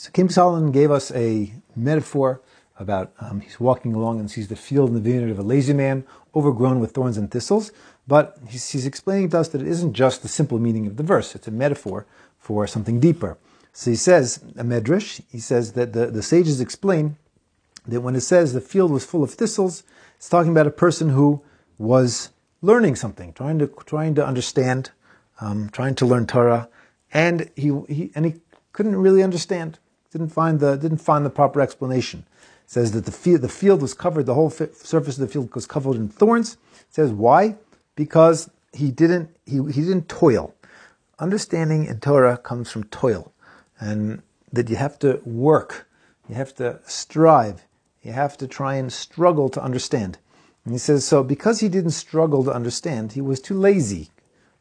So King Solomon gave us a metaphor about um, he's walking along and sees the field and the vineyard of a lazy man overgrown with thorns and thistles. But he's, he's explaining to us that it isn't just the simple meaning of the verse, it's a metaphor for something deeper. So he says, a medrash, he says that the, the sages explain that when it says the field was full of thistles, it's talking about a person who was learning something, trying to trying to understand, um, trying to learn Torah, and he, he and he couldn't really understand, didn't find the didn't find the proper explanation. It says that the field the field was covered, the whole surface of the field was covered in thorns. It says why? Because he didn't he, he didn't toil. Understanding in Torah comes from toil, and that you have to work, you have to strive, you have to try and struggle to understand. And he says, so because he didn't struggle to understand, he was too lazy.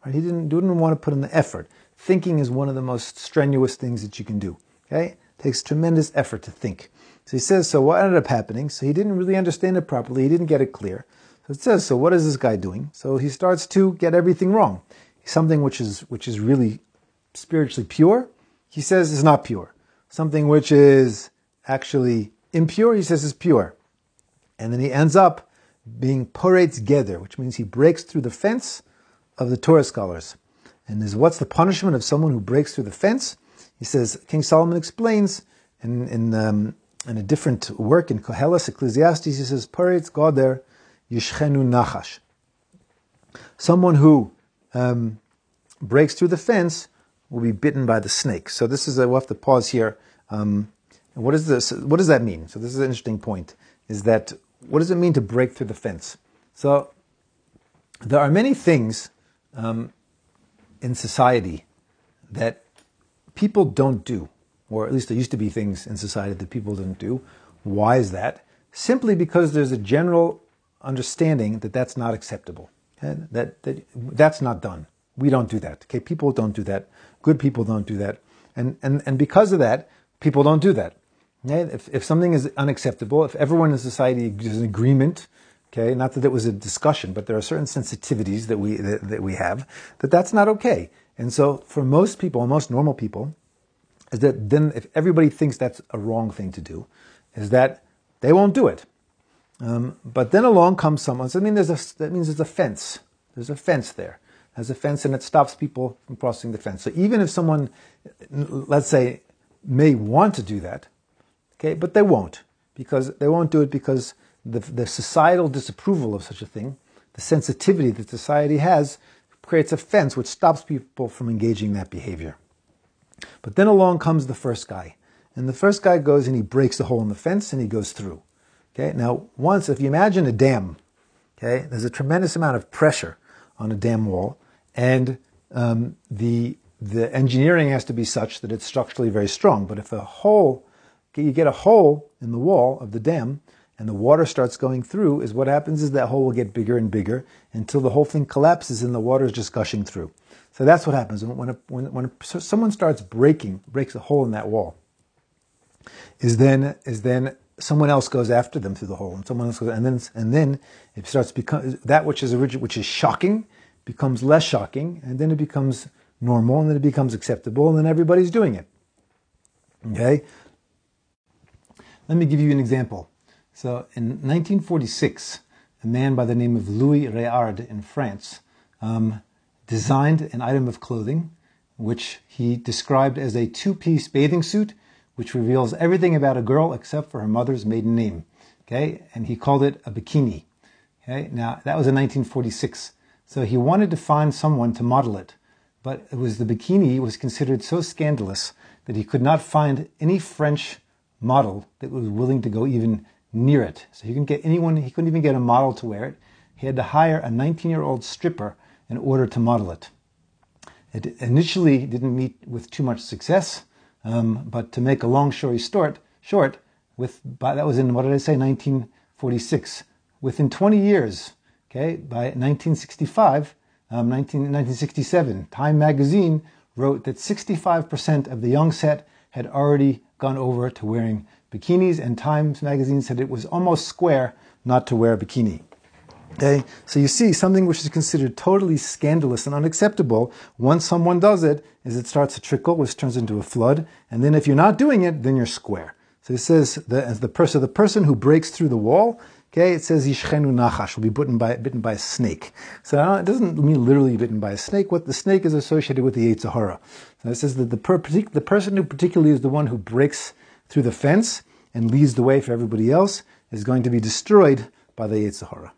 Right? He didn't, didn't want to put in the effort. Thinking is one of the most strenuous things that you can do. Okay? Takes tremendous effort to think. So he says, so what ended up happening? So he didn't really understand it properly. He didn't get it clear. So it says, so what is this guy doing? So he starts to get everything wrong. Something which is, which is really spiritually pure, he says is not pure. Something which is actually impure, he says is pure. And then he ends up being poretz geder, which means he breaks through the fence of the Torah scholars. And is what's the punishment of someone who breaks through the fence? He says, King Solomon explains in, in, um, in a different work in Koheles, Ecclesiastes, he says, poretz goder yishchenu nachash. Someone who um, breaks through the fence will be bitten by the snake. So this is, a, we'll have to pause here. Um, what is this? What does that mean? So this is an interesting point. Is that what does it mean to break through the fence? So there are many things um, in society that people don't do, or at least there used to be things in society that people didn't do. Why is that? Simply because there's a general understanding that that's not acceptable. Okay? That, that that's not done. We don't do that. Okay, people don't do that. Good people don't do that, and and and because of that, people don't do that. Okay? If, if something is unacceptable, if everyone in society is in agreement, okay, not that it was a discussion, but there are certain sensitivities that we, that, that we have, that that's not okay. And so for most people, most normal people, is that then if everybody thinks that's a wrong thing to do, is that they won't do it. Um, but then along comes someone. So I mean, there's a, that means there's a fence. There's a fence there. There's a fence, and it stops people from crossing the fence. So even if someone, let's say, may want to do that, Okay, but they won't because they won't do it because the, the societal disapproval of such a thing, the sensitivity that society has, creates a fence which stops people from engaging that behavior. But then along comes the first guy. And the first guy goes and he breaks a hole in the fence and he goes through. Okay, now once, if you imagine a dam, okay, there's a tremendous amount of pressure on a dam wall, and um, the the engineering has to be such that it's structurally very strong. But if a hole you get a hole in the wall of the dam and the water starts going through, is what happens is that hole will get bigger and bigger until the whole thing collapses and the water is just gushing through. So that's what happens when, a, when, when a, someone starts breaking, breaks a hole in that wall. Is then is then someone else goes after them through the hole, and someone else goes, and then and then it starts become that which is original, which is shocking, becomes less shocking, and then it becomes normal, and then it becomes acceptable, and then everybody's doing it. Okay, let me give you an example. So in 1946, a man by the name of Louis Réard in France um, designed an item of clothing which he described as a two piece bathing suit which reveals everything about a girl except for her mother's maiden name. Okay, and he called it a bikini. Okay, now that was in 1946. So he wanted to find someone to model it, but it was the bikini was considered so scandalous that he could not find any French model that was willing to go even near it. So he couldn't get anyone, he couldn't even get a model to wear it. He had to hire a 19 year old stripper in order to model it. It initially didn't meet with too much success, um, but to make a long story short, short, with by, that was in what did I say, 1946. Within 20 years, okay, by 1965, um, 19, 1967, Time magazine wrote that 65% of the young set had already gone over to wearing bikinis, and Times magazine said it was almost square not to wear a bikini. Okay, so you see something which is considered totally scandalous and unacceptable. Once someone does it, is it starts to trickle, which turns into a flood, and then if you're not doing it, then you're square. So it says as the person, the person who breaks through the wall, okay, it says yishchenu nachash will be bitten by bitten by a snake. So uh, it doesn't mean literally bitten by a snake. What the snake is associated with the Yetzer So it says that the, per, the person who particularly is the one who breaks through the fence and leads the way for everybody else is going to be destroyed by the Yetzer Hara.